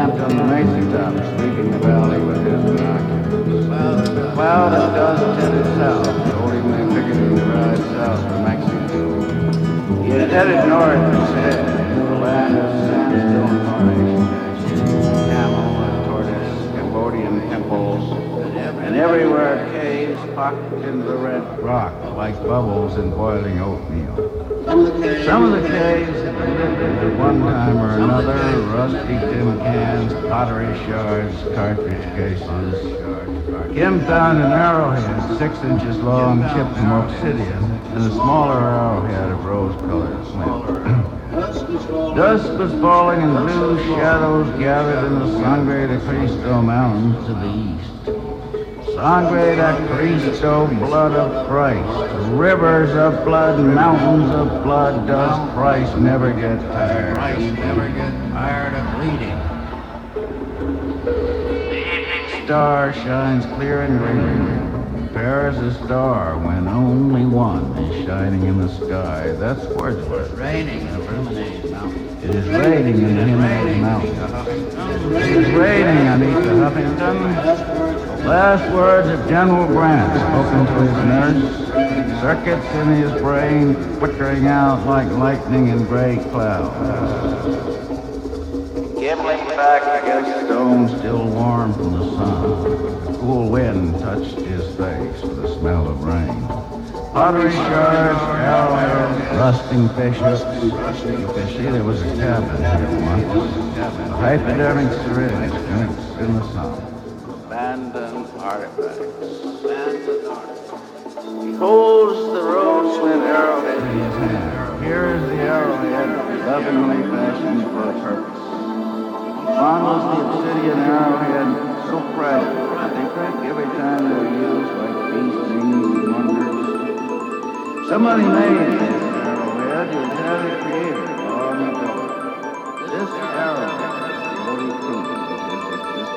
Camped on the mesa top, sweeping the valley with his binoculars. The cloud and dust headed south, accordingly picketing the ride south for Mexico. He had headed north instead, to the land of sandstone formations, camel and tortoise, Cambodian temples, and everywhere caves pocked in the red rock like bubbles in boiling oatmeal. Some of the caves at one time or another, rusty tin cans, pottery shards, cartridge cases. Kim found an arrowhead six inches long chipped from obsidian and a smaller arrowhead of rose-colored flint. Dusk was falling and blue shadows gathered in the Sangre de Cristo Mountains to the. Sangre de Cristo, blood of Christ. Rivers of blood, mountains of blood. Does Christ never get tired? Christ never get tired of bleeding. The evening star shines clear and green. As a star when only one is shining in the sky. That's Wordsworth. Raining in the Vermilion Mountains. It is raining in the Himalaya Mountains. It is raining underneath the Huffington. Last words of General Grant spoken to his nurse. Circuits in his brain flickering out like lightning in gray clouds. Gibbling back against stone still warm from the sun. The cool wind touched his face with the smell of rain. Pottery shards, arrowheads, rusting fish. You can see there was a cabin here once. A hypodermic syringe in the sun. Artifacts. He holds the rose-flint arrowhead in his hand. Here is the arrowhead, lovingly fashioned for a purpose. He fondles the obsidian arrowhead so fragile that they break every time they're used like feastings and wonders. Somebody made this arrowhead who had it created long ago. This arrowhead is the only proof of his existence.